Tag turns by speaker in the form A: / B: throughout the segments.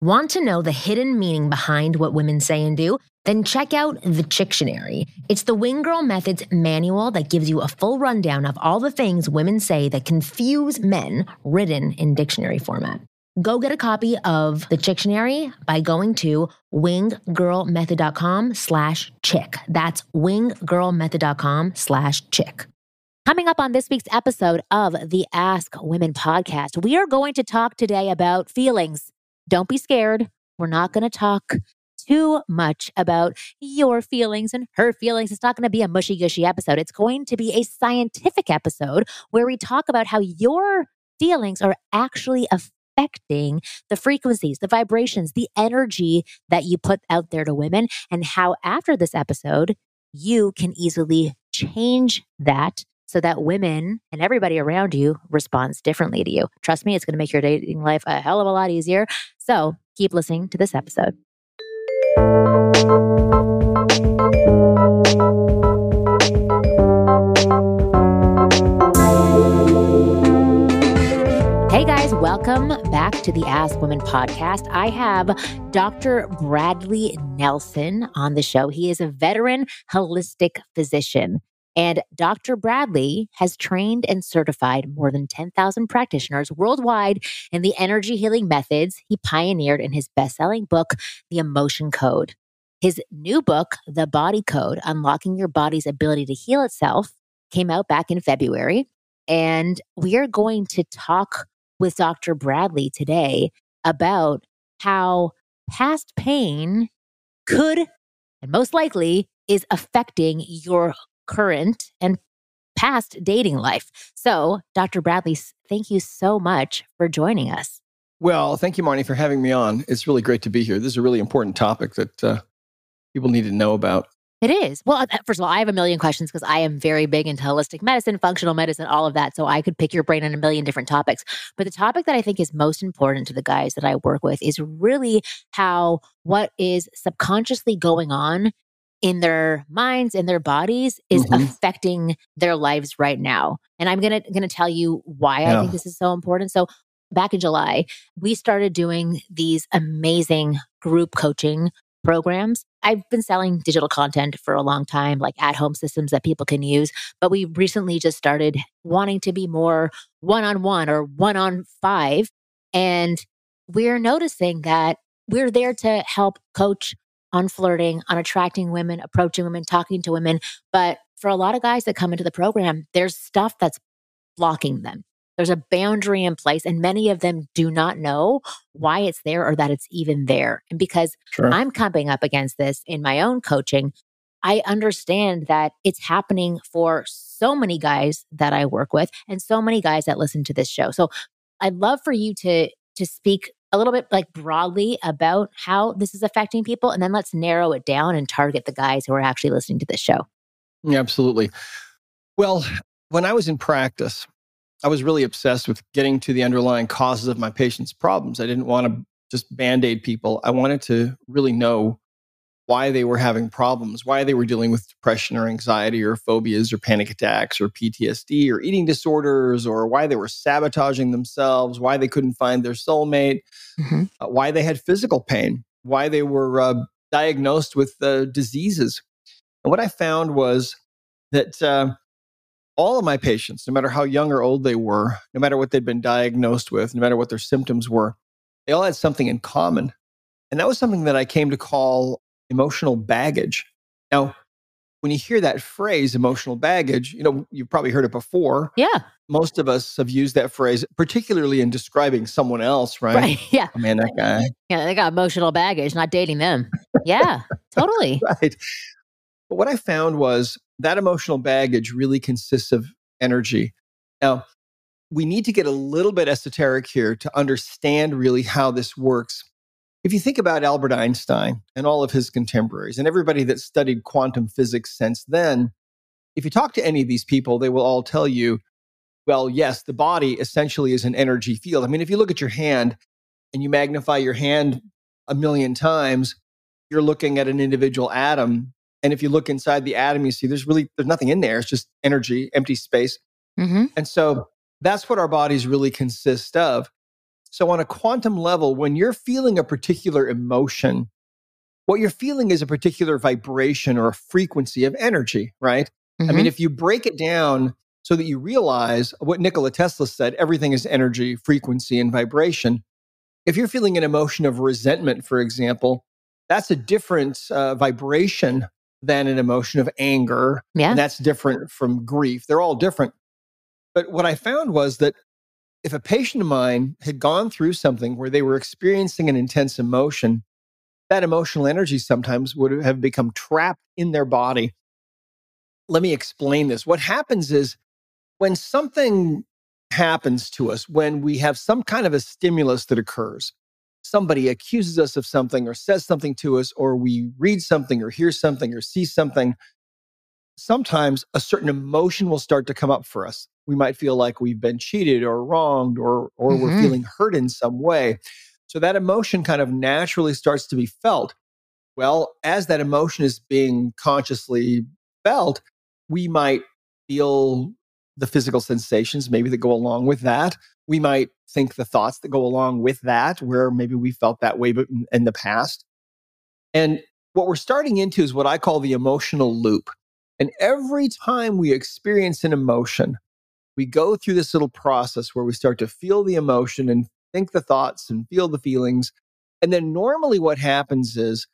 A: Want to know the hidden meaning behind what women say and do? Then check out the Chictionary. It's the Wing Girl Methods manual that gives you a full rundown of all the things women say that confuse men, written in dictionary format. Go get a copy of the Chictionary by going to winggirlmethod.com slash chick. That's winggirlmethod.com slash chick.
B: Coming up on this week's episode of the Ask Women podcast, we are going to talk today about feelings. Don't be scared. We're not going to talk too much about your feelings and her feelings. It's not going to be a mushy gushy episode. It's going to be a scientific episode where we talk about how your feelings are actually affecting the frequencies, the vibrations, the energy that you put out there to women, and how after this episode, you can easily change that so that women and everybody around you responds differently to you. Trust me, it's going to make your dating life a hell of a lot easier. So keep listening to this episode. Hey guys, welcome back to the Ask Women podcast. I have Dr. Bradley Nelson on the show. He is a veteran holistic physician. And Dr. Bradley has trained and certified more than 10,000 practitioners worldwide in the energy healing methods he pioneered in his best selling book, The Emotion Code. His new book, The Body Code Unlocking Your Body's Ability to Heal Itself, came out back in February. And we are going to talk with Dr. Bradley today about how past pain could and most likely is affecting your current and past dating life. So, Dr. Bradley, thank you so much for joining us.
C: Well, thank you, Marnie, for having me on. It's really great to be here. This is a really important topic that uh, people need to know about.
B: It is. Well, uh, first of all, I have a million questions because I am very big into holistic medicine, functional medicine, all of that. So I could pick your brain on a million different topics. But the topic that I think is most important to the guys that I work with is really how what is subconsciously going on in their minds and their bodies is mm-hmm. affecting their lives right now and i'm gonna gonna tell you why yeah. i think this is so important so back in july we started doing these amazing group coaching programs i've been selling digital content for a long time like at home systems that people can use but we recently just started wanting to be more one-on-one or one-on-five and we're noticing that we're there to help coach on flirting, on attracting women, approaching women, talking to women. But for a lot of guys that come into the program, there's stuff that's blocking them. There's a boundary in place, and many of them do not know why it's there or that it's even there. And because sure. I'm coming up against this in my own coaching, I understand that it's happening for so many guys that I work with and so many guys that listen to this show. So I'd love for you to to speak a little bit like broadly about how this is affecting people and then let's narrow it down and target the guys who are actually listening to this show.
C: Yeah, absolutely. Well when i was in practice i was really obsessed with getting to the underlying causes of my patients problems. I didn't want to just band-aid people. I wanted to really know why they were having problems, why they were dealing with depression or anxiety or phobias or panic attacks or PTSD or eating disorders or why they were sabotaging themselves, why they couldn't find their soulmate, mm-hmm. uh, why they had physical pain, why they were uh, diagnosed with uh, diseases. And what I found was that uh, all of my patients, no matter how young or old they were, no matter what they'd been diagnosed with, no matter what their symptoms were, they all had something in common. And that was something that I came to call emotional baggage. Now, when you hear that phrase, emotional baggage, you know, you've probably heard it before.
B: Yeah.
C: Most of us have used that phrase, particularly in describing someone else, right?
B: Right. Yeah.
C: Oh, man, that guy.
B: Yeah, they got emotional baggage, not dating them. Yeah, totally.
C: right. But what I found was that emotional baggage really consists of energy. Now, we need to get a little bit esoteric here to understand really how this works if you think about Albert Einstein and all of his contemporaries and everybody that studied quantum physics since then, if you talk to any of these people, they will all tell you, well, yes, the body essentially is an energy field. I mean, if you look at your hand and you magnify your hand a million times, you're looking at an individual atom. And if you look inside the atom, you see there's really there's nothing in there. It's just energy, empty space. Mm-hmm. And so that's what our bodies really consist of. So, on a quantum level, when you're feeling a particular emotion, what you're feeling is a particular vibration or a frequency of energy, right? Mm-hmm. I mean, mm-hmm. if you break it down so that you realize what Nikola Tesla said everything is energy, frequency, and vibration. If you're feeling an emotion of resentment, for example, that's a different uh, vibration than an emotion of anger.
B: Yeah.
C: And that's different from grief. They're all different. But what I found was that if a patient of mine had gone through something where they were experiencing an intense emotion, that emotional energy sometimes would have become trapped in their body. Let me explain this. What happens is when something happens to us, when we have some kind of a stimulus that occurs, somebody accuses us of something or says something to us, or we read something or hear something or see something, sometimes a certain emotion will start to come up for us. We might feel like we've been cheated or wronged or, or mm-hmm. we're feeling hurt in some way. So that emotion kind of naturally starts to be felt. Well, as that emotion is being consciously felt, we might feel the physical sensations maybe that go along with that. We might think the thoughts that go along with that, where maybe we felt that way but in, in the past. And what we're starting into is what I call the emotional loop. And every time we experience an emotion, we go through this little process where we start to feel the emotion and think the thoughts and feel the feelings. And then normally what happens is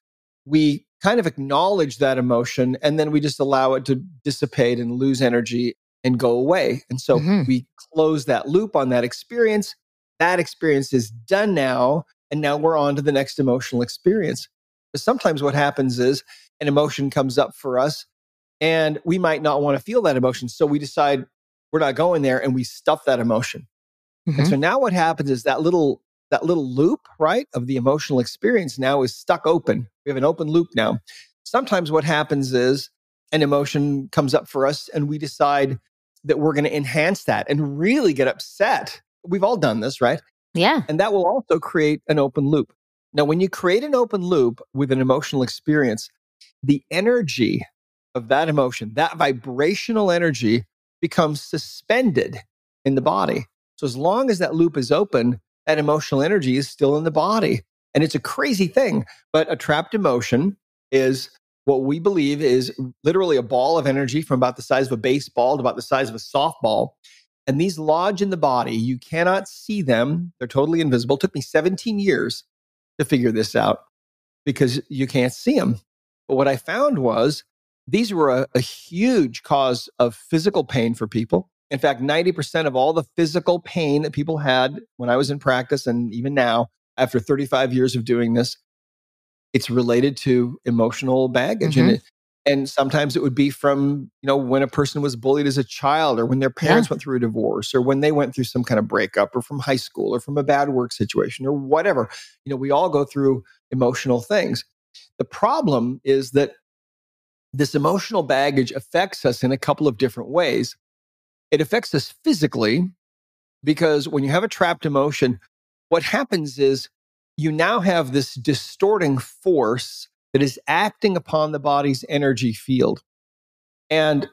C: we kind of acknowledge that emotion and then we just allow it to dissipate and lose energy and go away. And so mm-hmm. we close that loop on that experience. That experience is done now. And now we're on to the next emotional experience. But sometimes what happens is an emotion comes up for us and we might not want to feel that emotion. So we decide we're not going there and we stuff that emotion. Mm-hmm. And so now what happens is that little that little loop, right, of the emotional experience now is stuck open. We have an open loop now. Sometimes what happens is an emotion comes up for us and we decide that we're going to enhance that and really get upset. We've all done this, right?
B: Yeah.
C: And that will also create an open loop. Now, when you create an open loop with an emotional experience, the energy of that emotion, that vibrational energy becomes suspended in the body. So, as long as that loop is open, that emotional energy is still in the body. And it's a crazy thing, but a trapped emotion is what we believe is literally a ball of energy from about the size of a baseball to about the size of a softball. And these lodge in the body. You cannot see them, they're totally invisible. It took me 17 years to figure this out because you can't see them. But what I found was these were a, a huge cause of physical pain for people. In fact, 90% of all the physical pain that people had when I was in practice and even now, after 35 years of doing this, it's related to emotional baggage mm-hmm. and it, and sometimes it would be from you know when a person was bullied as a child or when their parents yeah. went through a divorce or when they went through some kind of breakup or from high school or from a bad work situation or whatever you know we all go through emotional things the problem is that this emotional baggage affects us in a couple of different ways it affects us physically because when you have a trapped emotion what happens is you now have this distorting force that is acting upon the body's energy field. And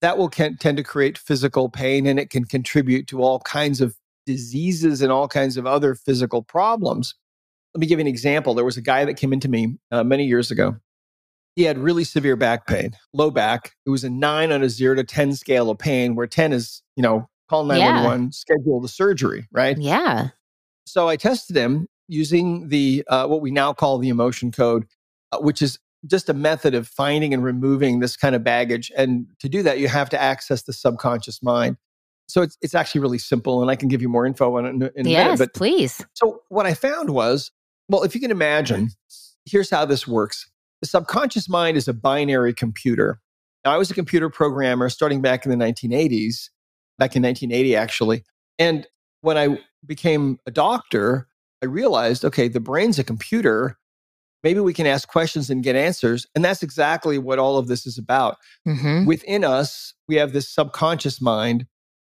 C: that will can, tend to create physical pain and it can contribute to all kinds of diseases and all kinds of other physical problems. Let me give you an example. There was a guy that came into me uh, many years ago. He had really severe back pain, low back. It was a nine on a zero to 10 scale of pain, where 10 is, you know, call 911, yeah. schedule the surgery, right?
B: Yeah.
C: So I tested him using the uh, what we now call the emotion code, uh, which is just a method of finding and removing this kind of baggage. And to do that, you have to access the subconscious mind. So it's it's actually really simple, and I can give you more info on it in, in
B: yes,
C: a minute.
B: But please.
C: So what I found was, well, if you can imagine, here's how this works: the subconscious mind is a binary computer. Now, I was a computer programmer starting back in the 1980s, back in 1980 actually, and when I became a doctor, I realized, okay, the brain's a computer. Maybe we can ask questions and get answers. And that's exactly what all of this is about. Mm-hmm. Within us, we have this subconscious mind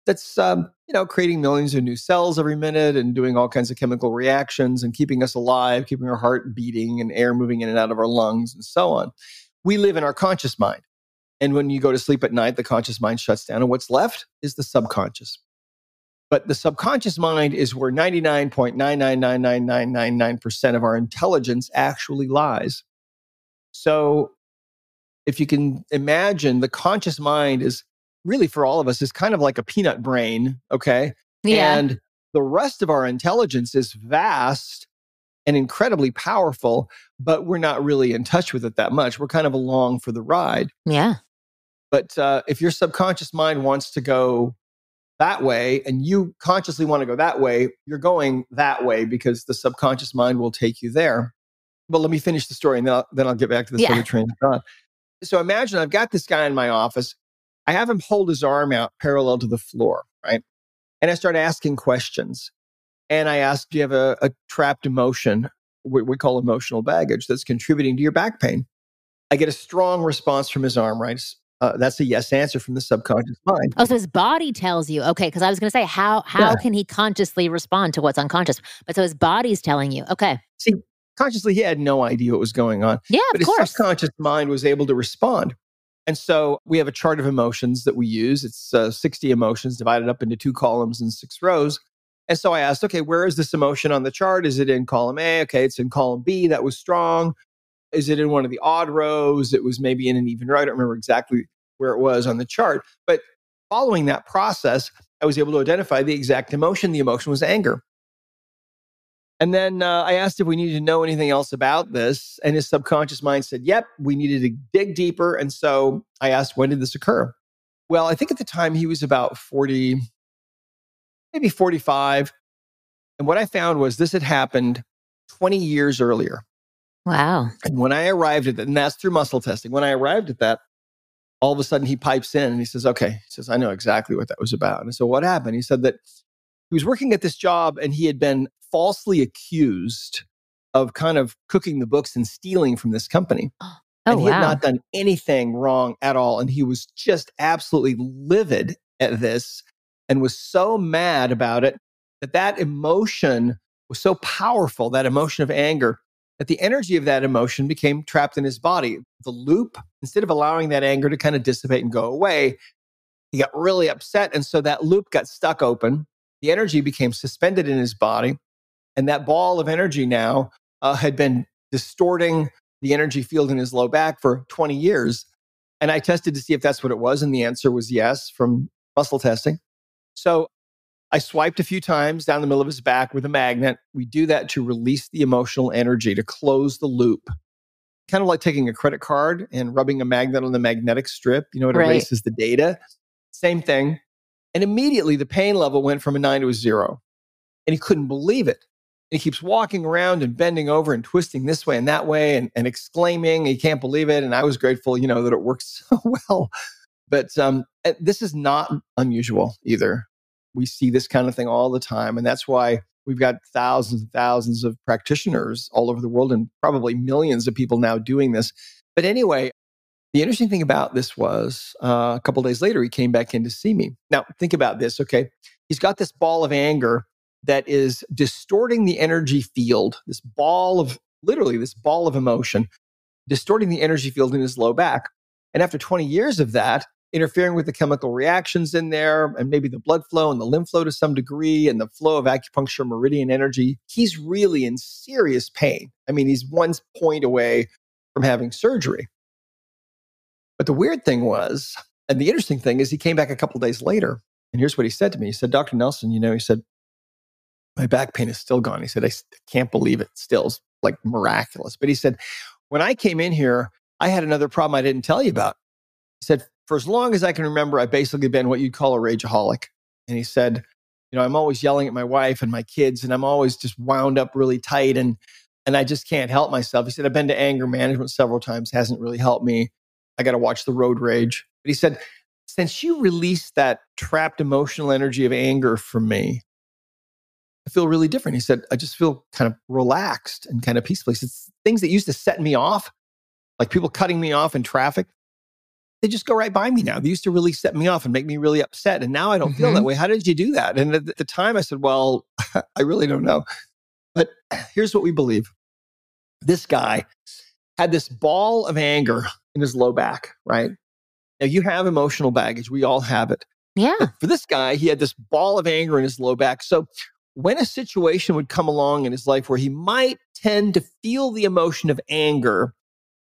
C: that's, um, you know, creating millions of new cells every minute and doing all kinds of chemical reactions and keeping us alive, keeping our heart beating and air moving in and out of our lungs and so on. We live in our conscious mind. And when you go to sleep at night, the conscious mind shuts down, and what's left is the subconscious. But the subconscious mind is where 99.9999999% of our intelligence actually lies. So if you can imagine, the conscious mind is really for all of us is kind of like a peanut brain, okay?
B: Yeah.
C: And the rest of our intelligence is vast and incredibly powerful, but we're not really in touch with it that much. We're kind of along for the ride.
B: yeah.
C: But uh, if your subconscious mind wants to go that way and you consciously want to go that way, you're going that way because the subconscious mind will take you there. But let me finish the story and then I'll, then I'll get back to this
B: Yeah.
C: other train of thought. So imagine I've got this guy in my office. I have him hold his arm out parallel to the floor, right? And I start asking questions. And I ask, Do you have a, a trapped emotion, what we call emotional baggage, that's contributing to your back pain? I get a strong response from his arm, right? Uh, that's a yes answer from the subconscious mind.
B: Oh, so his body tells you. Okay, because I was going to say how how
C: Yeah.
B: can he consciously respond to what's unconscious? But so his body's telling you. Okay.
C: See, consciously, he had no idea what was going on.
B: Yeah,
C: but
B: of
C: his
B: course.
C: subconscious mind was able to respond. And so we have a chart of emotions that we use. It's uh, 60 emotions divided up into two columns and six rows. And so I asked, okay, where is this emotion on the chart? Is it in column A? Okay, it's in column B. That was strong. Is it in one of the odd rows? It was maybe in an even row. I don't remember exactly where it was on the chart. But following that process, I was able to identify the exact emotion. The emotion was anger. And then uh, I asked if we needed to know anything else about this. And his subconscious mind said, yep, we needed to dig deeper. And so I asked, when did this occur? Well, I think at the time he was about 40, maybe 45. And what I found was this had happened 20 years earlier.
B: Wow.
C: And when I arrived at that, and that's through muscle testing, when I arrived at that, all of a sudden he pipes in and he says, Okay, he says, I know exactly what that was about. And so what happened? He said that he was working at this job and he had been falsely accused of kind of cooking the books and stealing from this company.
B: Oh, oh
C: and he
B: wow.
C: had not done anything wrong at all. And he was just absolutely livid at this and was so mad about it that that emotion was so powerful, that emotion of anger, that the energy of that emotion became trapped in his body. The loop, instead of allowing that anger to kind of dissipate and go away, he got really upset. And so that loop got stuck open. The energy became suspended in his body. And that ball of energy now uh, had been distorting the energy field in his low back for 20 years. And I tested to see if that's what it was. And the answer was yes from muscle testing. So I swiped a few times down the middle of his back with a magnet. We do that to release the emotional energy, to close the loop. Kind of like taking a credit card and rubbing a magnet on the magnetic strip. You know, it
B: Right.
C: erases the data. Same thing. And immediately the pain level went from a nine to a zero. And he couldn't believe it. And he keeps walking around and bending over and twisting this way and that way and, and exclaiming, he can't believe it. And I was grateful, you know, that it works so well. But um, uh, this is not unusual either. We see this kind of thing all the time. And that's why we've got thousands and thousands of practitioners all over the world and probably millions of people now doing this. But anyway, the interesting thing about this was uh, a couple days later, he came back in to see me. Now, think about this, okay? He's got this ball of anger that is distorting the energy field, this ball of literally this ball of emotion, distorting the energy field in his low back. And after 20 years of that, interfering with the chemical reactions in there and maybe the blood flow and the lymph flow to some degree and the flow of acupuncture meridian energy, he's really in serious pain. I mean, he's one point away from having surgery. But the weird thing was, and the interesting thing is, he came back a couple days later. And here's what he said to me. He said, Dr. Nelson, you know, he said, my back pain is still gone. He said, I can't believe it. Still it's like miraculous. But he said, when I came in here, I had another problem I didn't tell you about. He said, for as long as I can remember, I've basically been what you'd call a rageaholic. And he said, you know, I'm always yelling at my wife and my kids, and I'm always just wound up really tight and and I just can't help myself. He said, I've been to anger management several times, hasn't really helped me. I got to watch the road rage. But he said, since you released that trapped emotional energy of anger from me, I feel really different. He said, I just feel kind of relaxed and kind of peaceful. He said, things that used to set me off, like people cutting me off in traffic, they just go right by me now. They used to really set me off and make me really upset. And now I don't feel
B: Mhm.
C: that way. How did you do that? And at the time I said, well, I really don't know. But here's what we believe this guy had this ball of anger in his low back, right? Now you have emotional baggage. We all have it.
B: Yeah.
C: But for this guy, he had this ball of anger in his low back. So when a situation would come along in his life where he might tend to feel the emotion of anger,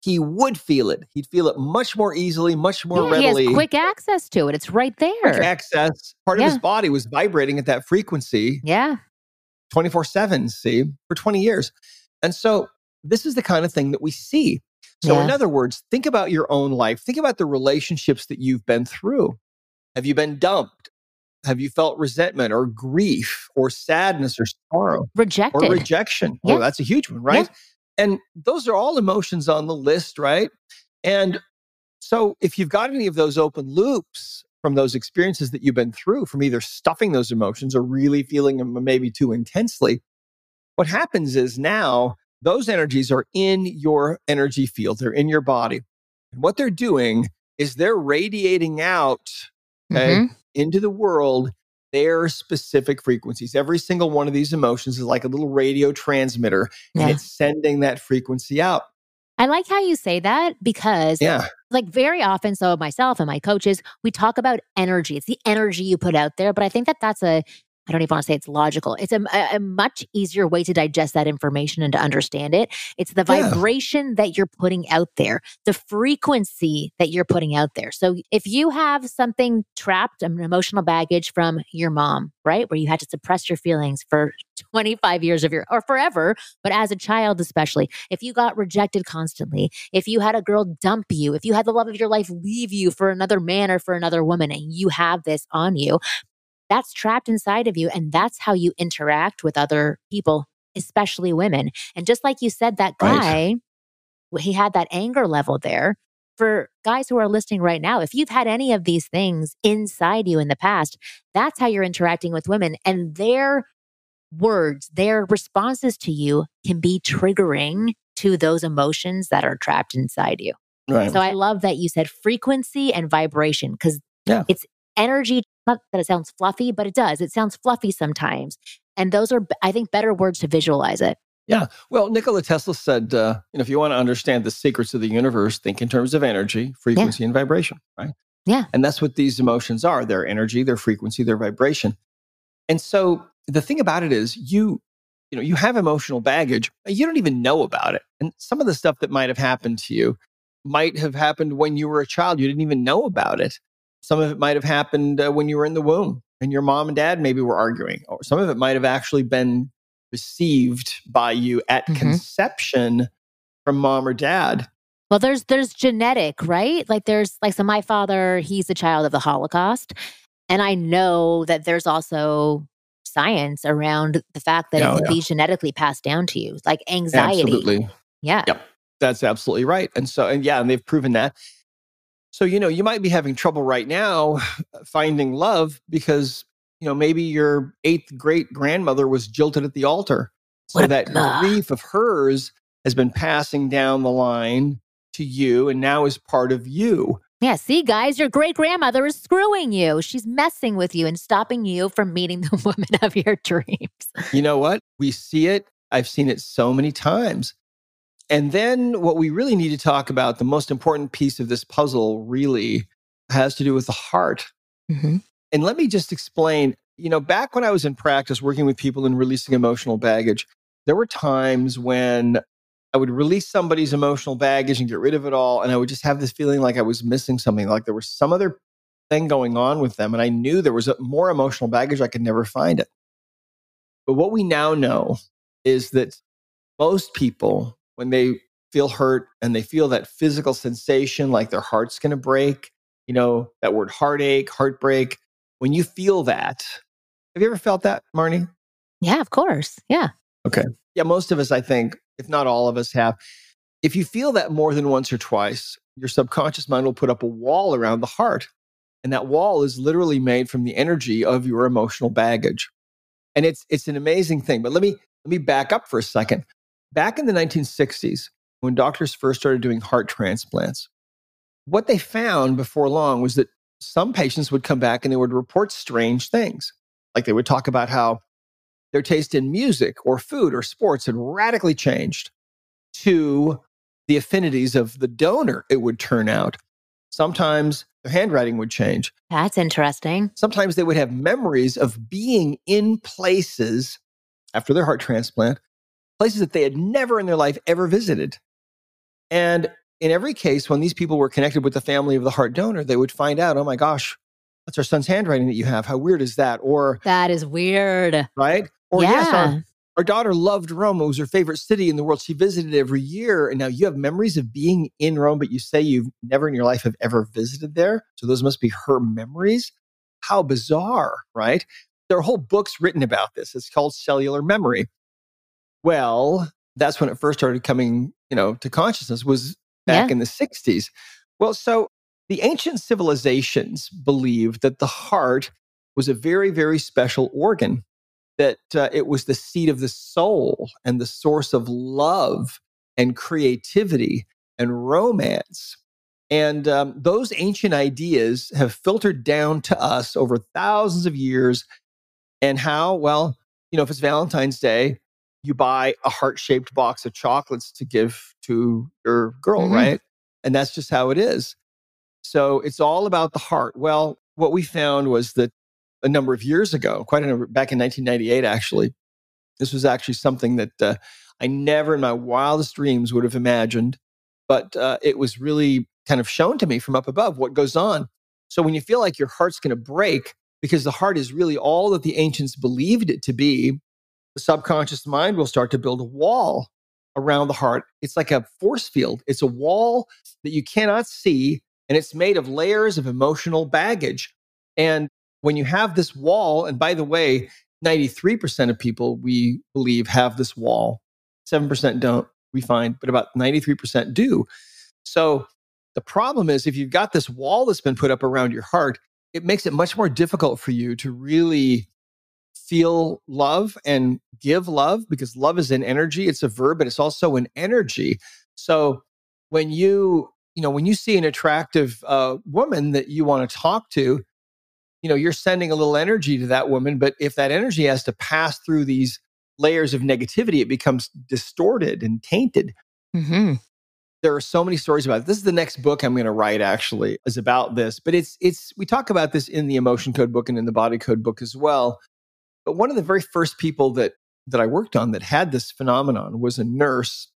C: he would feel it. He'd feel it much more easily, much more
B: yeah,
C: readily.
B: He has quick access to it. It's right there.
C: Quick access. Part
B: Yeah.
C: of his body was vibrating at that frequency
B: yeah.
C: 24 7, see, for 20 years. And so this is the kind of thing that we see. So, in other words, think about your own life. Think about the relationships that you've been through. Have you been dumped? Have you felt resentment or grief or sadness or sorrow
B: Rejected.
C: or rejection?
B: Oh, yeah.
C: Oh, that's a huge one, right? And those are all emotions on the list, right? And so, if you've got any of those open loops from those experiences that you've been through, from either stuffing those emotions or really feeling them maybe too intensely, what happens is now those energies are in your energy field, they're in your body. And what they're doing is they're radiating out okay,
B: Mhm.
C: into the world their specific frequencies. Every single one of these emotions is like a little radio transmitter and it's sending that frequency out.
B: I like how you say that because
C: Yeah.
B: like very often so myself and my coaches we talk about energy it's the energy you put out there but i think that that's a i don't even want to say it's logical. It's a, a- much easier way to digest that information and to understand it. It's the
C: Yeah.
B: vibration that you're putting out there the frequency that you're putting out there. So if you have something trapped an emotional baggage from your mom right where you had to suppress your feelings for 25 years of your or forever but as a child especially if you got rejected constantly if you had a girl dump you, if you had the love of your life leave you for another man or for another woman, and you have this on you, that's trapped inside of you. And that's how you interact with other people, especially women. And just like you said, that guy, well, he had that anger level there. For guys who are listening right now, if you've had any of these things inside you in the past, that's how you're interacting with women. And their words, their responses to you can be triggering to those emotions that are trapped inside you.
C: Right.
B: So I love that you said frequency and vibration because
C: Yeah.
B: it's energy. Not that it sounds fluffy, but it does. It sounds fluffy sometimes. And those are, I think, better words to visualize it.
C: Yeah. Well, Nikola Tesla said, uh, you know, if you want to understand the secrets of the universe, think in terms of energy, frequency, and vibration, right?
B: Yeah.
C: And that's what these emotions are their energy, their frequency, their vibration. And so the thing about it is, you, you know, you have emotional baggage, but you don't even know about it. And some of the stuff that might have happened to you might have happened when you were a child. You didn't even know about it. Some of it might have happened uh, when you were in the womb and your mom and dad maybe were arguing, or some of it might have actually been received by you at
B: Mhm.
C: conception from mom or dad.
B: Well, there's there's genetic, right? Like there's like so my father, he's a child of the Holocaust. And I know that there's also science around the fact that it can
C: yeah.
B: be genetically passed down to you, like anxiety.
C: Absolutely.
B: Yeah.
C: Yep. That's absolutely right. And so, and yeah, and they've proven that. So, you know, you might be having trouble right now finding love because, you know, maybe your eighth great grandmother was jilted at the altar. So
B: What
C: that
B: Ugh.
C: grief of hers has been passing down the line to you and now is part of you.
B: Yeah, see, guys, your great grandmother is screwing you. She's messing with you and stopping you from meeting the woman of your dreams.
C: You know what? We see it. I've seen it so many times. And then what we really need to talk about, the most important piece of this puzzle really has to do with the heart.
B: Mm-hmm.
C: And let me just explain, you know, back when I was in practice working with people and releasing emotional baggage, there were times when I would release somebody's emotional baggage and get rid of it all. And I would just have this feeling like I was missing something, like there was some other thing going on with them. And I knew there was more emotional baggage. I could never find it. But what we now know is that most people, when they feel hurt and they feel that physical sensation, like their heart's going to break, you know, that word heartache, heartbreak, when you feel that, have you ever felt that, Marnie?
B: Yeah, of course. Yeah. Okay.
C: Yeah, most of us, I think, if not all of us, have. If you feel that more than once or twice, your subconscious mind will put up a wall around the heart. And that wall is literally made from the energy of your emotional baggage. And it's it's an amazing thing. But let me let me back up for a second. Back in the 1960s, when doctors first started doing heart transplants, what they found before long was that some patients would come back and they would report strange things. Like they would talk about how their taste in music or food or sports had radically changed to the affinities of the donor, it would turn out. Sometimes their handwriting would change.
B: That's interesting.
C: Sometimes they would have memories of being in places after their heart transplant, places that they had never in their life ever visited. And in every case, when these people were connected with the family of the heart donor, they would find out, oh my gosh, that's our son's handwriting that you have. How weird is that? Or
B: that is weird.
C: Right? Or
B: yeah.
C: yes, our, our daughter loved Rome. It was her favorite city in the world. She visited every year. And now you have memories of being in Rome, but you say you've never in your life have ever visited there. So those must be her memories. How bizarre, right? There are whole books written about this. It's called cellular memory. Well, that's when it first started coming, you know, to consciousness was back yeah. in the 60s. Well, so the ancient civilizations believed that the heart was a very, very special organ that uh, it was the seat of the soul and the source of love and creativity and romance. And um, those ancient ideas have filtered down to us over thousands of years. And how? Well, you know, if it's Valentine's Day, you buy a heart shaped box of chocolates to give to your girl, mm-hmm. right? And that's just how it is. So it's all about the heart. Well, what we found was that a number of years ago, quite a number, back in 1998, actually. This was actually something that uh, I never in my wildest dreams would have imagined, but uh, it was really kind of shown to me from up above what goes on. So when you feel like your heart's going to break, because the heart is really all that the ancients believed it to be, the subconscious mind will start to build a wall around the heart. It's like a force field, it's a wall that you cannot see, and it's made of layers of emotional baggage. And when you have this wall, and by the way, 93% of people we believe have this wall, 7% don't, we find, but about 93% do. So the problem is if you've got this wall that's been put up around your heart, it makes it much more difficult for you to really feel love and give love because love is an energy. It's a verb, but it's also an energy. So when you, you know, when you see an attractive uh, woman that you want to talk to, you know you're sending a little energy to that woman but if that energy has to pass through these layers of negativity it becomes distorted and tainted mm-hmm. there are so many stories about it. this is the next book i'm going to write actually is about this but it's it's we talk about this in the emotion code book and in the body code book as well but one of the very first people that that i worked on that had this phenomenon was a nurse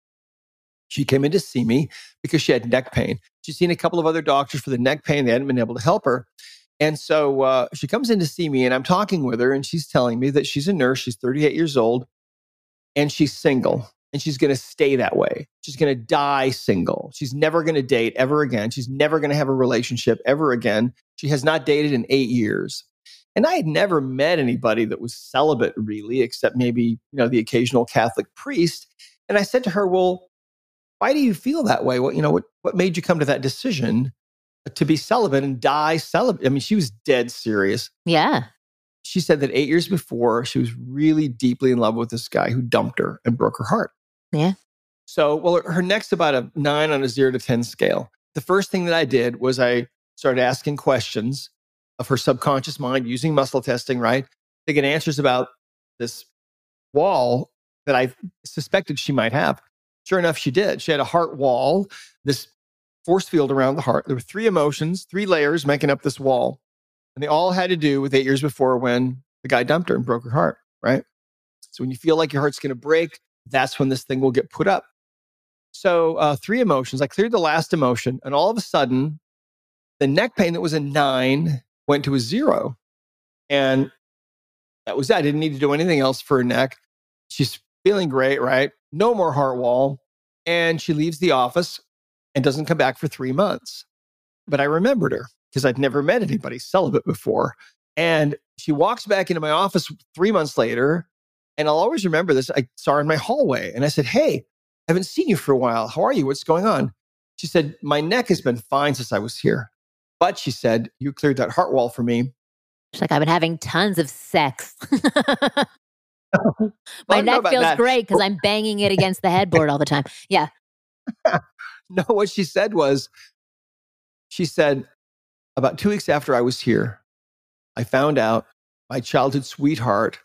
C: she came in to see me because she had neck pain she'd seen a couple of other doctors for the neck pain they hadn't been able to help her and so uh, she comes in to see me, and I'm talking with her, and she's telling me that she's a nurse. She's 38 years old, and she's single, and she's going to stay that way. She's going to die single. She's never going to date ever again. She's never going to have a relationship ever again. She has not dated in eight years. And I had never met anybody that was celibate, really, except maybe you know the occasional Catholic priest. And I said to her, "Well, why do you feel that way? What you know? What what made you come to that decision?" to be celibate and die celibate. I mean, she was dead serious.
B: Yeah.
C: She said that eight years before, she was really deeply in love with this guy who dumped her and broke her heart.
B: Yeah.
C: So, well, her next about a nine on a zero to 10 scale. The first thing that I did was I started asking questions of her subconscious mind using muscle testing, right? To get answers about this wall that I suspected she might have. Sure enough, she did. She had a heart wall, this force field around the heart. There were three emotions, three layers making up this wall. And they all had to do with eight years before when the guy dumped her and broke her heart, right? So when you feel like your heart's going to break, that's when this thing will get put up. So uh, three emotions. I cleared the last emotion, and all of a sudden, the neck pain that was a nine went to a zero. And that was that. I didn't need to do anything else for her neck. She's feeling great, right? No more heart wall. And she leaves the office and doesn't come back for three months. But I remembered her because I'd never met anybody celibate before. And she walks back into my office three months later. And I'll always remember this. I saw her in my hallway and I said, Hey, I haven't seen you for a while. How are you? What's going on? She said, My neck has been fine since I was here. But she said, You cleared that heart wall for me.
B: She's like, I've been having tons of sex. My neck feels that. great because I'm banging it against the headboard all the time. Yeah.
C: no, what she said was, she said, about two weeks after I was here, I found out my childhood sweetheart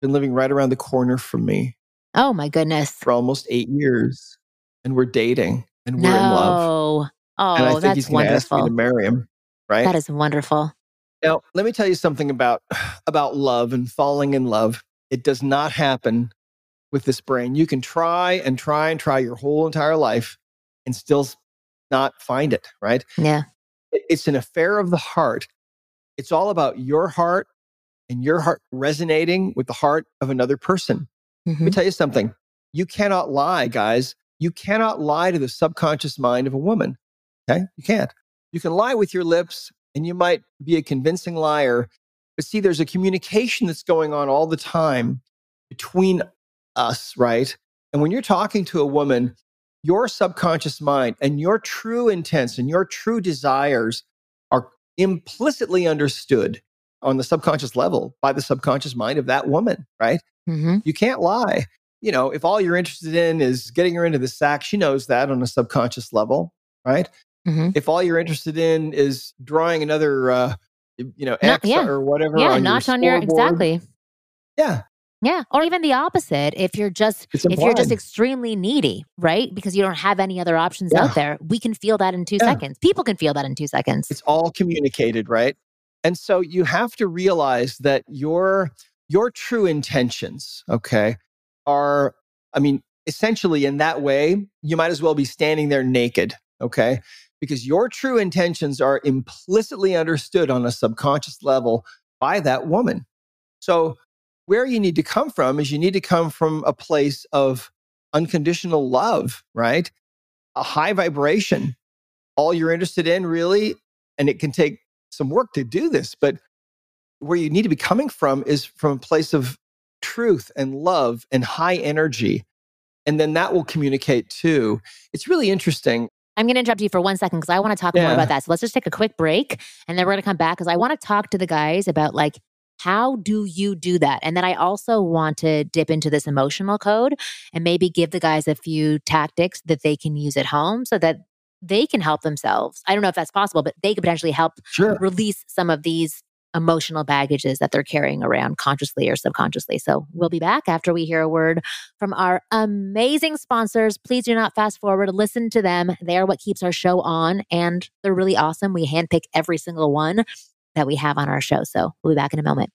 C: been living right around the corner from me.
B: Oh my goodness.
C: For almost eight years. And we're dating and we're no. in love.
B: Oh,
C: and I think
B: that's
C: going to ask me to marry him. right?
B: That is wonderful.
C: Now, let me tell you something about about love and falling in love. It does not happen with this brain. You can try and try and try your whole entire life and still not find it, right?
B: Yeah.
C: It's an affair of the heart. It's all about your heart and your heart resonating with the heart of another person.
B: Mm-hmm.
C: Let me tell you something. You cannot lie, guys. You cannot lie to the subconscious mind of a woman. Okay? You can't. You can lie with your lips and you might be a convincing liar. But see, there's a communication that's going on all the time between us, right? And when you're talking to a woman, your subconscious mind and your true intents and your true desires are implicitly understood on the subconscious level by the subconscious mind of that woman, right?
B: Mm-hmm.
C: You can't lie. You know, if all you're interested in is getting her into the sack, she knows that on a subconscious level, right?
B: Mm-hmm.
C: If all you're interested in is drawing another, uh, you know,
B: Not-
C: X
B: yeah.
C: or whatever,
B: Yeah,
C: on
B: not
C: your
B: on your exactly.
C: Yeah,
B: Yeah, or even the opposite. If you're just if you're just extremely needy, right? Because you don't have any other options
C: Yeah.
B: out there, we can feel that in two
C: Yeah.
B: seconds. People can feel that in two seconds.
C: it's all communicated right and so you have to realize that your your true intentions okay are i mean essentially in that way you might as well be standing there naked okay because your true intentions are implicitly understood on a subconscious level by that woman. So where you need to come from is you need to come from a place of unconditional love right? A high vibration. All you're interested in really and it can take some work to do this but where you need to be coming from is from a place of truth and love and high energy and then that will communicate too. It's really interesting
B: I'm going to interrupt you for one second because I want to talk more about that. So let's just take a quick break and then we're going to come back because I want to talk to the guys about like, how do you do that? And then I also want to dip into this emotional code and maybe give the guys a few tactics that they can use at home so that they can help themselves. I don't know if that's possible, but they could potentially help
C: sure
B: release some of these emotional baggages that they're carrying around consciously or subconsciously. So we'll be back after we hear a word from our amazing sponsors. Please do not fast forward. Listen to them. They are what keeps our show on, and they're really awesome. We handpick every single one that we have on our show. So we'll be back in a moment.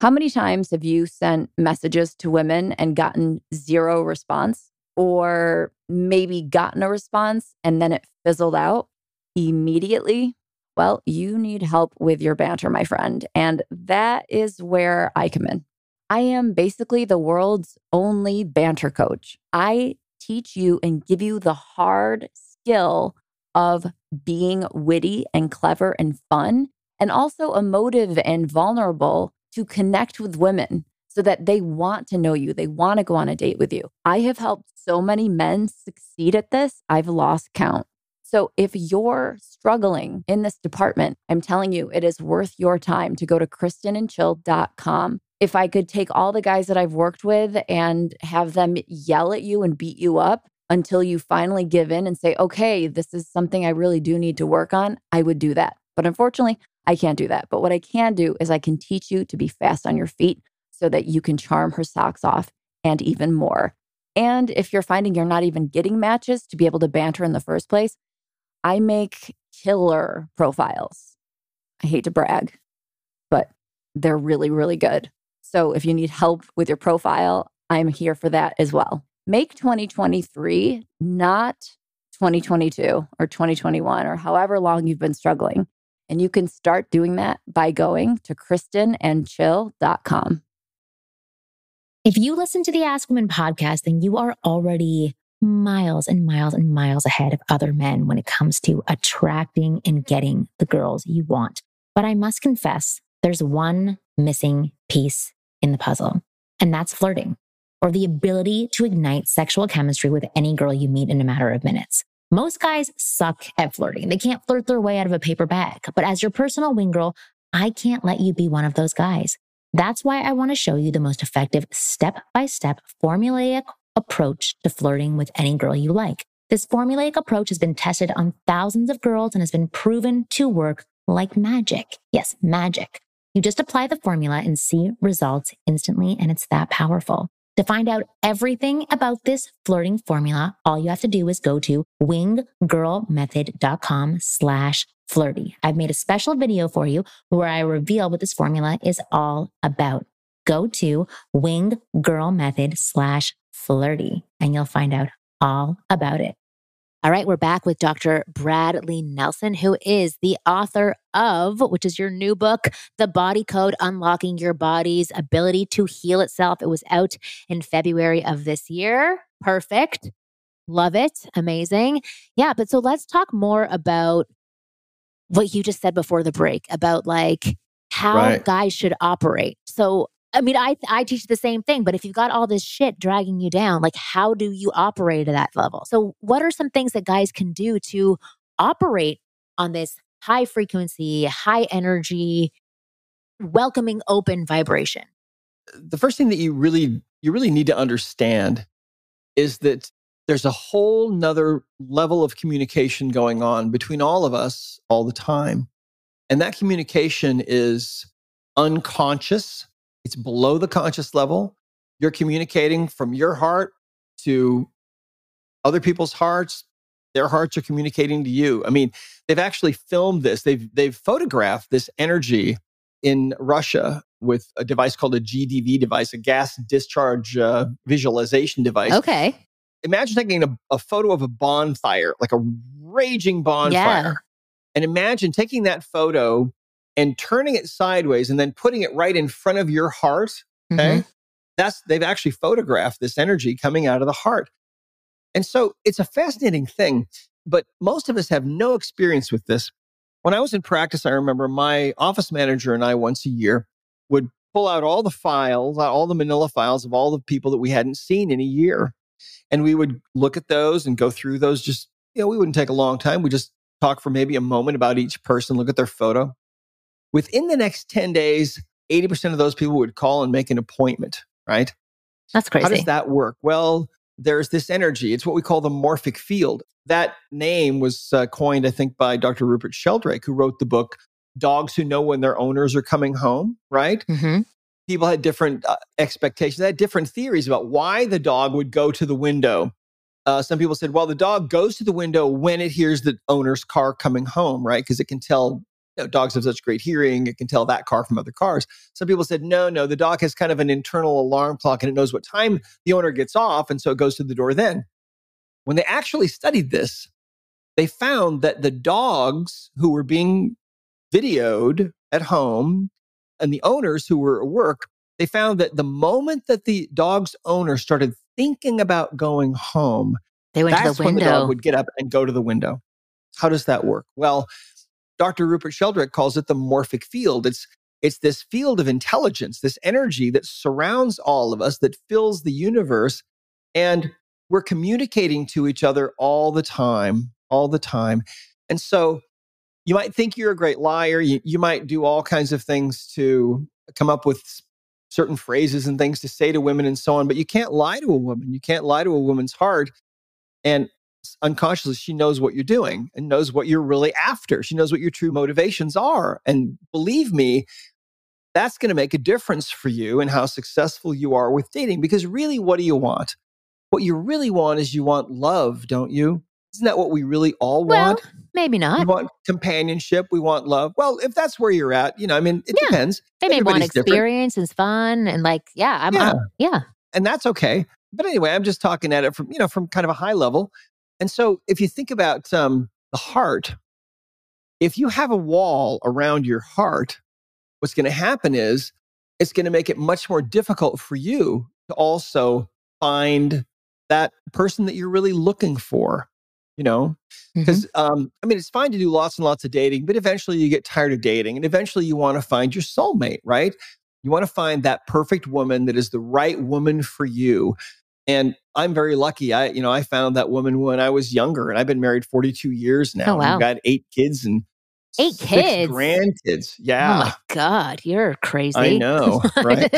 D: How many times have you sent messages to women and gotten zero response? Or maybe gotten a response and then it fizzled out immediately? Well, you need help with your banter, my friend. And that is where I come in. I am basically the world's only banter coach. I teach you and give you the hard skill of being witty and clever and fun, and also emotive and vulnerable to connect with women so that they want to know you. They want to go on a date with you. I have helped so many men succeed at this, I've lost count. So if you're struggling in this department, I'm telling you, it is worth your time to go to kristenandchill.com. If I could take all the guys that I've worked with and have them yell at you and beat you up until you finally give in and say, okay, this is something I really do need to work on, I would do that. But unfortunately, I can't do that. But what I can do is I can teach you to be fast on your feet so that you can charm her socks off and even more. And if you're finding you're not even getting matches to be able to banter in the first place, I make killer profiles. I hate to brag, but they're really, really good. So if you need help with your profile, I'm here for that as well. Make 2023 not 2022 or 2021 or however long you've been struggling. And you can start doing that by going to kristenandchill.com.
A: If you listen to the Ask Women podcast, then you are already miles and miles and miles ahead of other men when it comes to attracting and getting the girls you want. But I must confess, there's one missing piece in the puzzle, and that's flirting or the ability to ignite sexual chemistry with any girl you meet in a matter of minutes. Most guys suck at flirting. They can't flirt their way out of a paper bag. But as your personal wing girl, I can't let you be one of those guys. That's why I want to show you the most effective step by step formulaic approach to flirting with any girl you like. This formulaic approach has been tested on thousands of girls and has been proven to work like magic. Yes, magic. You just apply the formula and see results instantly, and it's that powerful. To find out everything about this flirting formula, all you have to do is go to winggirlmethod.com slash flirty. I've made a special video for you where I reveal what this formula is all about. Go to wing girl method slash flirty and you'll find out all about it.
B: All right, we're back with Dr. Bradley Nelson, who is the author of, which is your new book, The Body Code Unlocking Your Body's Ability to Heal Itself. It was out in February of this year. Perfect. Love it. Amazing. Yeah, but so let's talk more about what you just said before the break about like how
C: Right.
B: guys should operate. So, I mean, I I teach the same thing, but if you've got all this shit dragging you down, like how do you operate at that level? So, what are some things that guys can do to operate on this high frequency, high energy, welcoming, open vibration?
C: the first thing that you really you really need to understand is that there's a whole nother level of communication going on between all of us all the time and that communication is unconscious it's below the conscious level. You're communicating from your heart to other people's hearts. Their hearts are communicating to you. I mean they've actually filmed this. They've they've photographed this energy in russia with a device called a GDV device, a gas discharge uh, visualization device.
B: Okay.
C: Imagine taking a, a photo of a bonfire, like a raging bonfire, and imagine taking that photo and turning it sideways and then putting it right in front of your heart. Okay.
B: Mhm.
C: That's they've actually photographed this energy coming out of the heart. And so it's a fascinating thing, but most of us have no experience with this. When I was in practice, I remember my office manager and I once a year would pull out all the files, all the manila files of all the people that we hadn't seen in a year. And we would look at those and go through those just, you know, we wouldn't take a long time. We just talk for maybe a moment about each person, look at their photo. Within the next 10 days, 80% of those people would call and make an appointment, right?
B: That's crazy.
C: How does that work? Well, there's this energy. It's what we call the morphic field. That name was uh, coined, I think, by Dr. Rupert Sheldrake, who wrote the book Dogs Who Know When Their Owners Are Coming Home, right?
B: Mhm.
C: People had different uh, expectations, they had different theories about why the dog would go to the window. Uh, some people said, well, the dog goes to the window when it hears the owner's car coming home, right? Because it can tell, you know, dogs have such great hearing, it can tell that car from other cars. Some people said, no, no, the dog has kind of an internal alarm clock and it knows what time the owner gets off. And so it goes to the door then. When they actually studied this, they found that the dogs who were being videoed at home and the owners who were at work, they found that the moment that the dog's owner started thinking about going home,
B: They went to
C: that's
B: the
C: when the dog would get up and go to the window. How does that work? Well, Dr. Rupert Sheldrake calls it the morphic field. It's it's this field of intelligence, this energy that surrounds all of us, that fills the universe, and we're communicating to each other all the time, all the time. And so you might think you're a great liar. You, you might do all kinds of things to come up with certain phrases and things to say to women and so on, but you can't lie to a woman. You can't lie to a woman's heart. And unconsciously, she knows what you're doing and knows what you're really after. She knows what your true motivations are. And believe me, that's going to make a difference for you and how successful you are with dating. Because really, what do you want? What you really want is you want love, don't you? Isn't that what we really all
B: well,
C: want?
B: maybe not.
C: We want companionship. We want love. Well, if that's where you're at, you know, I mean, it
B: Yeah.
C: depends.
B: They may want
C: everybody's different.
B: experience and fun and like, yeah, I'm,
C: Yeah.
B: I'm yeah.
C: and that's okay. But anyway, I'm just talking at it from you know from kind of a high level. And so, if you think about um, the heart, if you have a wall around your heart, what's going to happen is it's going to make it much more difficult for you to also find that person that you're really looking for. You know, because um, I mean, it's fine to do lots and lots of dating, but eventually you get tired of dating, and eventually you want to find your soulmate, right? You want to find that perfect woman that is the right woman for you. And I'm very lucky. I, you know, I found that woman when I was younger, and I've been married 42 years now.
B: Oh, wow.
C: We've got eight kids and
B: Eight
C: six
B: kids?
C: grandkids. Yeah.
B: Oh my God, you're crazy.
C: I know, right?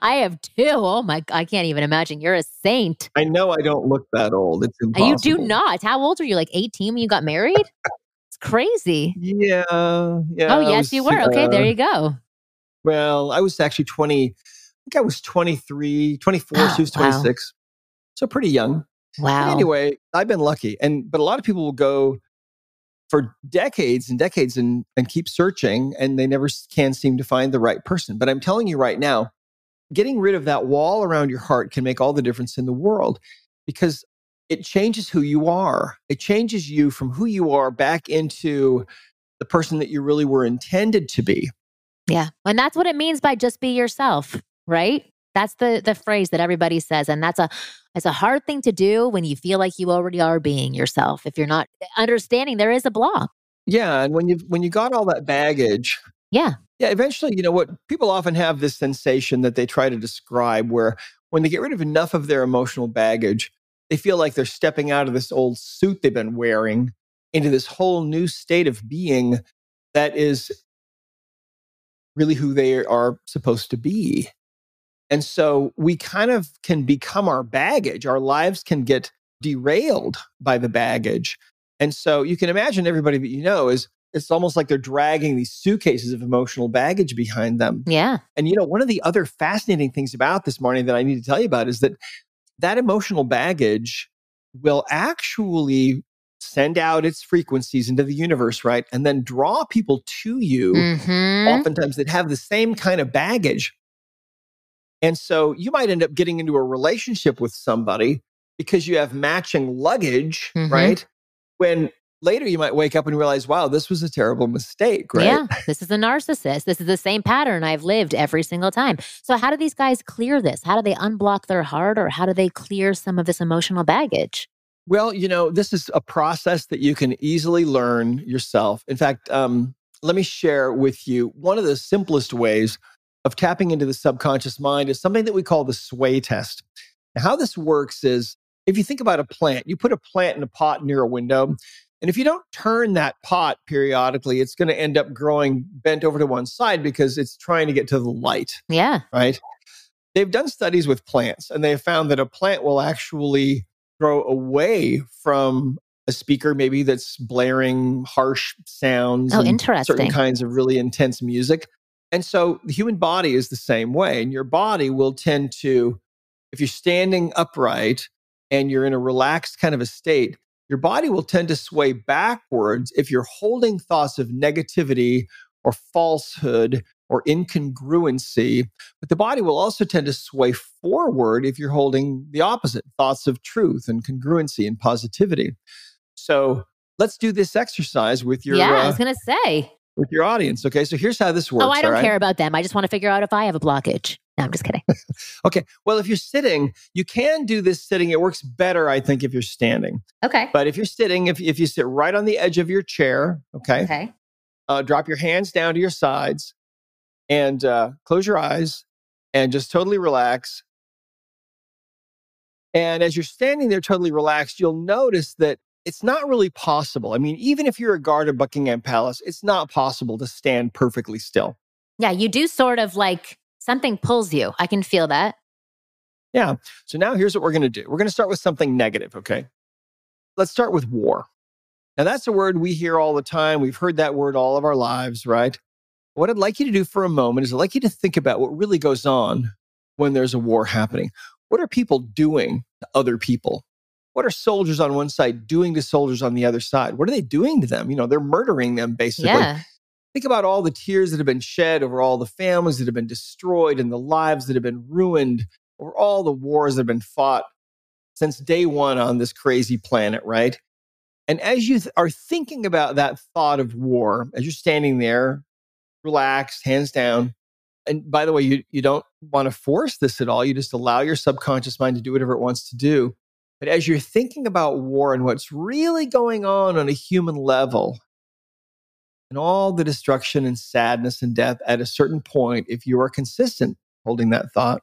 B: I have two. Oh my, I can't even imagine. You're a saint.
C: I know I don't look that old. It's
B: Uh,
C: impossible.
B: You do not. How old were you? Like 18 when you got married? it's crazy.
C: Yeah, yeah.
B: oh, yes,
C: was,
B: you were. Okay,
C: uh,
B: there you go.
C: Well, I was actually 20, I think I was 23, 24,
B: Oh,
C: she was
B: wow.
C: 26. So pretty young. But
B: Wow.
C: anyway, I've been lucky. And but a lot of people will go for decades and decades and, and keep searching, and they never can seem to find the right person. But I'm telling you right now, getting rid of that wall around your heart can make all the difference in the world because it changes who you are. It changes you from who you are back into the person that you really were intended to be.
B: Yeah. And that's what it means by just be yourself, right? That's the the phrase that everybody says and that's a it's a hard thing to do when you feel like you already are being yourself. If you're not understanding there is a block.
C: Yeah, and when you when you got all that baggage,
B: Yeah.
C: yeah, eventually, you know what people often have this sensation that they try to describe where when they get rid of enough of their emotional baggage, they feel like they're stepping out of this old suit they've been wearing into this whole new state of being that is really who they are supposed to be. And so we kind of can become our baggage. Our lives can get derailed by the baggage. And so you can imagine everybody that you know is it's almost like they're dragging these suitcases of emotional baggage behind them.
B: Yeah.
C: And you know, one of the other fascinating things about this morning that I need to tell you about is that that emotional baggage will actually send out its frequencies into the universe, right? And then draw people to you,
B: Mhm.
C: oftentimes that have the same kind of baggage. And so you might end up getting into a relationship with somebody because you have matching luggage,
B: Mhm.
C: right? When later you might wake up and realize, wow, this was a terrible mistake, right?
B: Yeah, this is a narcissist. This is the same pattern I've lived every single time. So, how do these guys clear this? How do they unblock their heart or how do they clear some of this emotional baggage?
C: Well, you know, this is a process that you can easily learn yourself. In fact, um, let me share with you one of the simplest ways of tapping into the subconscious mind is something that we call the sway test. Now, how this works is if you think about a plant, you put a plant in a pot near a window, mm. and if you don't turn that pot periodically, it's going to end up growing bent over to one side because it's trying to get to the light
B: Yeah.
C: right? They've done studies with plants and they have found that a plant will actually grow away from a speaker, maybe that's blaring harsh sounds
B: Oh,
C: and
B: interesting.
C: certain kinds of really intense music. And so the human body is the same way. And your body will tend to, if you're standing upright and you're in a relaxed kind of a state, your body will tend to sway backwards if you're holding thoughts of negativity or falsehood or incongruency. But the body will also tend to sway forward if you're holding the opposite thoughts of truth and congruency and positivity. So let's do this exercise with your
B: yeah, I
C: uh,
B: was going to say.
C: With your audience. Okay, so here's how this works.
B: Oh, I don't
C: right?
B: care about them. I just want to figure out if I have a blockage. No, I'm just kidding.
C: Okay, well, if you're sitting, you can do this sitting. It works better, I think, if you're standing.
B: Okay.
C: But if you're sitting, if, if you sit right on the edge of your chair, okay,
B: Okay.
C: uh, drop your hands down to your sides and uh, close your eyes and just totally relax. And as you're standing there totally relaxed, you'll notice that it's not really possible. I mean, even if you're a guard at Buckingham Palace, it's not possible to stand perfectly still.
B: Yeah, you do sort of like something pulls you. I can feel that.
C: Yeah. So now here's what we're going to do we're going to start with something negative, okay? Let's start with war. Now, that's a word we hear all the time. We've heard that word all of our lives, right? What I'd like you to do for a moment is I'd like you to think about what really goes on when there's a war happening. What are people doing to other people? What are soldiers on one side doing to soldiers on the other side? What are they doing to them? You know, they're murdering them basically.
B: Yeah.
C: Think about all the tears that have been shed over all the families that have been destroyed and the lives that have been ruined over all the wars that have been fought since day one on this crazy planet, right? And as you th- are thinking about that thought of war, as you're standing there, relaxed, hands down, and by the way, you, you don't want to force this at all. You just allow your subconscious mind to do whatever it wants to do. But as you're thinking about war and what's really going on on a human level, and all the destruction and sadness and death at a certain point, if you are consistent holding that thought,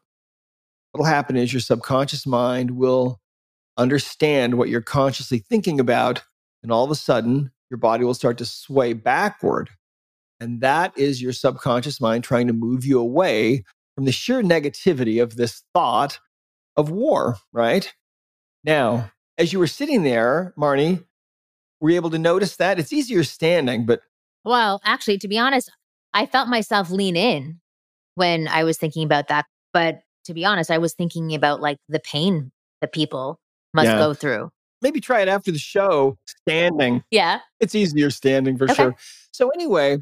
C: what'll happen is your subconscious mind will understand what you're consciously thinking about. And all of a sudden, your body will start to sway backward. And that is your subconscious mind trying to move you away from the sheer negativity of this thought of war, right? Now, as you were sitting there, Marnie, were you able to notice that? It's easier standing, but
B: Well, actually, to be honest, I felt myself lean in when I was thinking about that. But to be honest, I was thinking about like the pain that people must
C: Yeah.
B: go through.
C: maybe try it after the show standing.
B: Yeah.
C: It's easier standing for
B: Okay.
C: sure. So, anyway,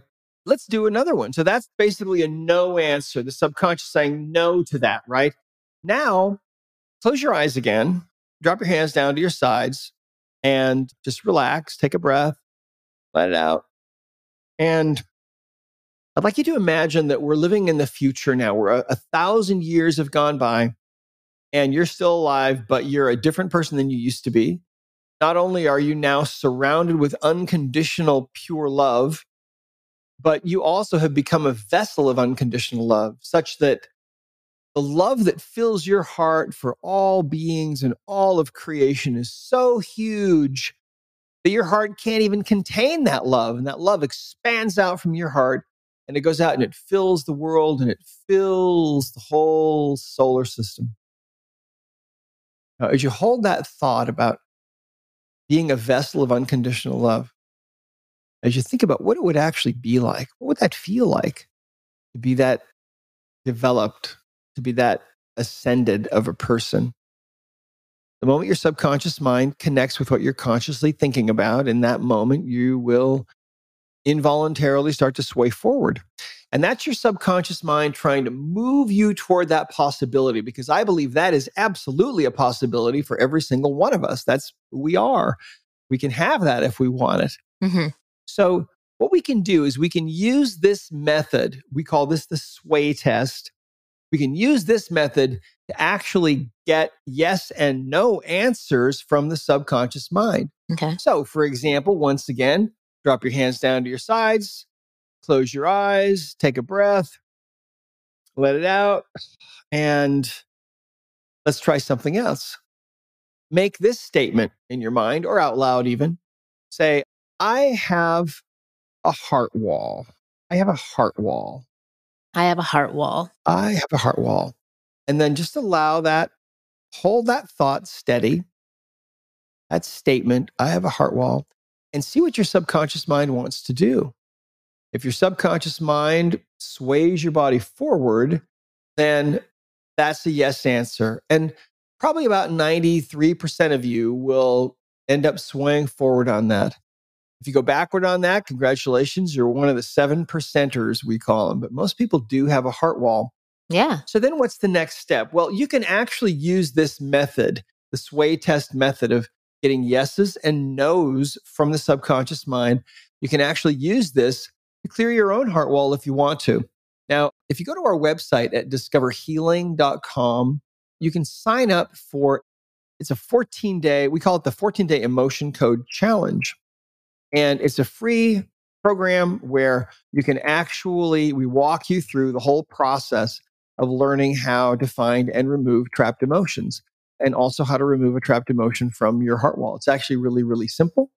C: let's do another one. So, that's basically a no answer, the subconscious saying no to that, right? Now, close your eyes again, drop your hands down to your sides, and just relax, take a breath, let it out. And I'd like you to imagine that we're living in the future now. We're a, a thousand years have gone by, and you're still alive, but you're a different person than you used to be. Not only are you now surrounded with unconditional, pure love, but you also have become a vessel of unconditional love, such that the love that fills your heart for all beings and all of creation is so huge that your heart can't even contain that love. And that love expands out from your heart and it goes out and it fills the world and it fills the whole solar system. Now, as you hold that thought about being a vessel of unconditional love, as you think about what it would actually be like, what would that feel like to be that developed, to be that ascended of a person? The moment your subconscious mind connects with what you're consciously thinking about, in that moment, you will involuntarily start to sway forward. And that's your subconscious mind trying to move you toward that possibility because I believe that is absolutely a possibility for every single one of us. That's who we are. We can have that if we want it.
B: hmm
C: So, what we can do is we can use this method. We call this the sway test. We can use this method to actually get yes and no answers from the subconscious mind.
B: Okay.
C: So, for example, once again, drop your hands down to your sides, close your eyes, take a breath, let it out, and let's try something else. Make this statement in your mind or out loud, even say, I have a heart wall. I have a heart wall.
B: I have a heart wall.
C: I have a heart wall. And then just allow that, hold that thought steady, that statement, I have a heart wall, and see what your subconscious mind wants to do. If your subconscious mind sways your body forward, then that's a yes answer. And probably about 93% of you will end up swaying forward on that. If you go backward on that, congratulations, you're one of the seven percenters, we call them. But most people do have a heart wall.
B: Yeah.
C: So then what's the next step? Well, you can actually use this method, the sway test method of getting yeses and nos from the subconscious mind. You can actually use this to clear your own heart wall if you want to. Now, if you go to our website at discoverhealing.com, you can sign up for it's a 14 day, we call it the 14 day emotion code challenge. And it's a free program where you can actually, we walk you through the whole process of learning how to find and remove trapped emotions and also how to remove a trapped emotion from your heart wall. It's actually really, really simple.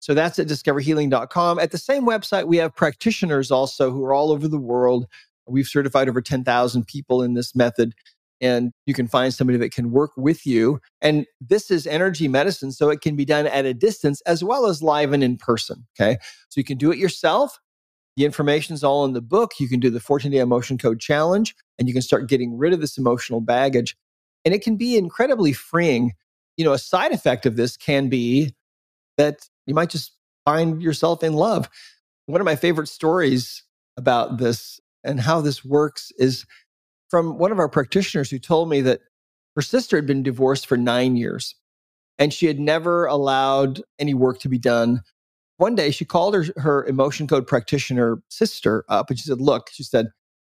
C: So that's at discoverhealing.com. At the same website, we have practitioners also who are all over the world. We've certified over 10,000 people in this method, and you can find somebody that can work with you. And this is energy medicine, so it can be done at a distance as well as live and in person. Okay. So you can do it yourself. The information is all in the book. You can do the 14 day emotion code challenge, and you can start getting rid of this emotional baggage. And it can be incredibly freeing. You know, a side effect of this can be that you might just find yourself in love. One of my favorite stories about this and how this works is from one of our practitioners who told me that her sister had been divorced for nine years and she had never allowed any work to be done. One day she called her, her emotion code practitioner sister up and she said, Look, she said,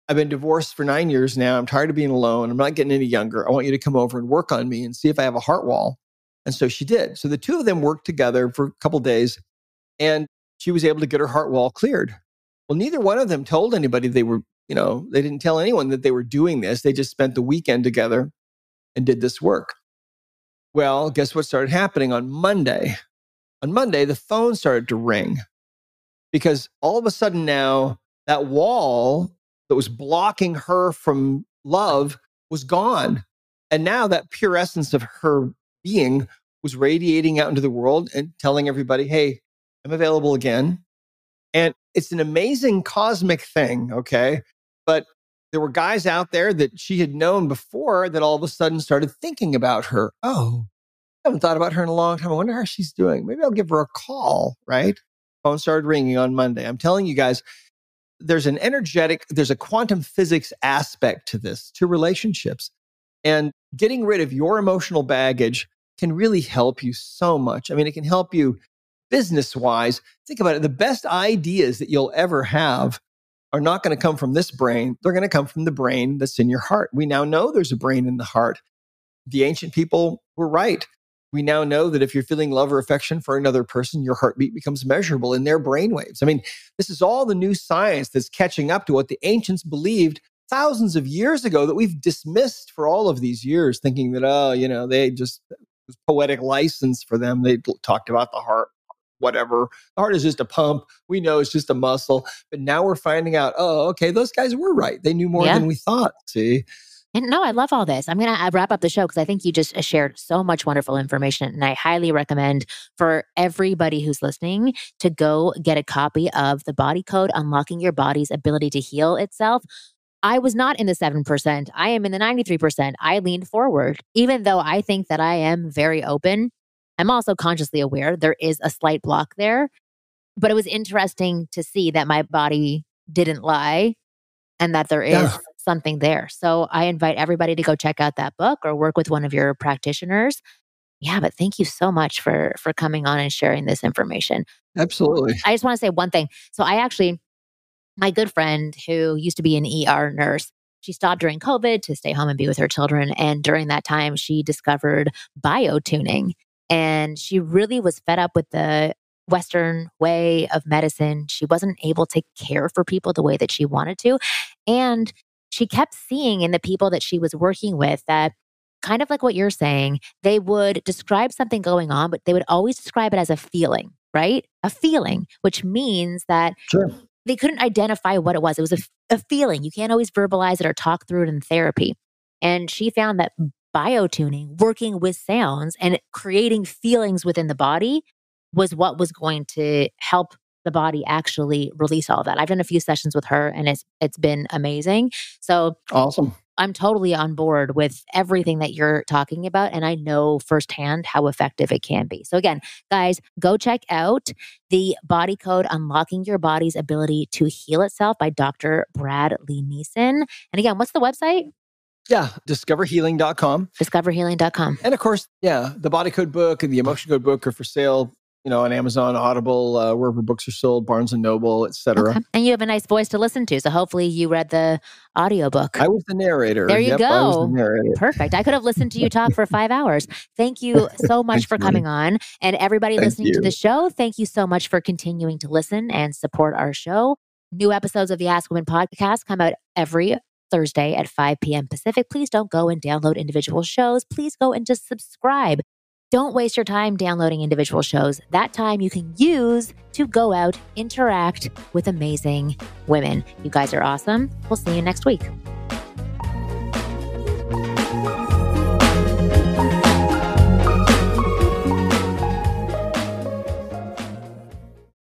C: I've been divorced for nine years now. I'm tired of being alone. I'm not getting any younger. I want you to come over and work on me and see if I have a heart wall. And so she did. So the two of them worked together for a couple days and she was able to get her heart wall cleared. Well, neither one of them told anybody they were, you know, they didn't tell anyone that they were doing this. They just spent the weekend together and did this work. Well, guess what started happening on Monday? On Monday, the phone started to ring because all of a sudden now that wall that was blocking her from love was gone. And now that pure essence of her being was radiating out into the world and telling everybody, hey, I'm available again. And it's an amazing cosmic thing, okay? But there were guys out there that she had known before that all of a sudden started thinking about her. Oh, I haven't thought about her in a long time. I wonder how she's doing. Maybe I'll give her a call, right? Phone started ringing on Monday. I'm telling you guys, there's an energetic, there's a quantum physics aspect to this, to relationships. And getting rid of your emotional baggage can really help you so much. I mean, it can help you business wise. Think about it. The best ideas that you'll ever have are not going to come from this brain. They're going to come from the brain that's in your heart. We now know there's a brain in the heart. The ancient people were right. We now know that if you're feeling love or affection for another person, your heartbeat becomes measurable in their brainwaves. I mean, this is all the new science that's catching up to what the ancients believed thousands of years ago that we've dismissed for all of these years, thinking that, oh, you know, they just poetic license for them. They talked about the heart, whatever. The heart is just a pump. We know it's just a muscle. But now we're finding out, oh, okay, those guys were right. They knew more yeah. than we thought. See?
B: And no, I love all this. I'm going to uh, wrap up the show because I think you just uh, shared so much wonderful information. And I highly recommend for everybody who's listening to go get a copy of The Body Code Unlocking Your Body's Ability to Heal Itself. I was not in the 7%. I am in the 93%. I leaned forward, even though I think that I am very open. I'm also consciously aware there is a slight block there. But it was interesting to see that my body didn't lie and that there is yeah. something there. So I invite everybody to go check out that book or work with one of your practitioners. Yeah, but thank you so much for for coming on and sharing this information.
C: Absolutely.
B: I just want to say one thing. So I actually my good friend who used to be an ER nurse, she stopped during COVID to stay home and be with her children. And during that time, she discovered biotuning. And she really was fed up with the Western way of medicine. She wasn't able to care for people the way that she wanted to. And she kept seeing in the people that she was working with that kind of like what you're saying, they would describe something going on, but they would always describe it as a feeling, right? A feeling, which means that sure they couldn't identify what it was. It was a, a feeling. You can't always verbalize it or talk through it in therapy. And she found that biotuning, working with sounds and creating feelings within the body was what was going to help the body actually release all that. I've done a few sessions with her and it's it's been amazing. So
C: awesome.
B: I'm totally on board with everything that you're talking about. And I know firsthand how effective it can be. So, again, guys, go check out the body code Unlocking Your Body's Ability to Heal Itself by Dr. Brad Lee Neeson. And again, what's the website?
C: Yeah, discoverhealing.com.
B: Discoverhealing.com.
C: And of course, yeah, the body code book and the emotion code book are for sale you know, on Amazon, Audible, uh, wherever books are sold, Barnes and Noble, etc. Okay.
B: And you have a nice voice to listen to, so hopefully you read the audiobook.
C: I was the narrator.
B: There you
C: yep,
B: go. Perfect. I could have listened to you talk for five hours. Thank you so much for coming on, and everybody thank listening you. to the show. Thank you so much for continuing to listen and support our show. New episodes of the Ask Women podcast come out every Thursday at 5 p.m. Pacific. Please don't go and download individual shows. Please go and just subscribe don't waste your time downloading individual shows. That time you can use to go out, interact with amazing women. You guys are awesome. We'll see you next week.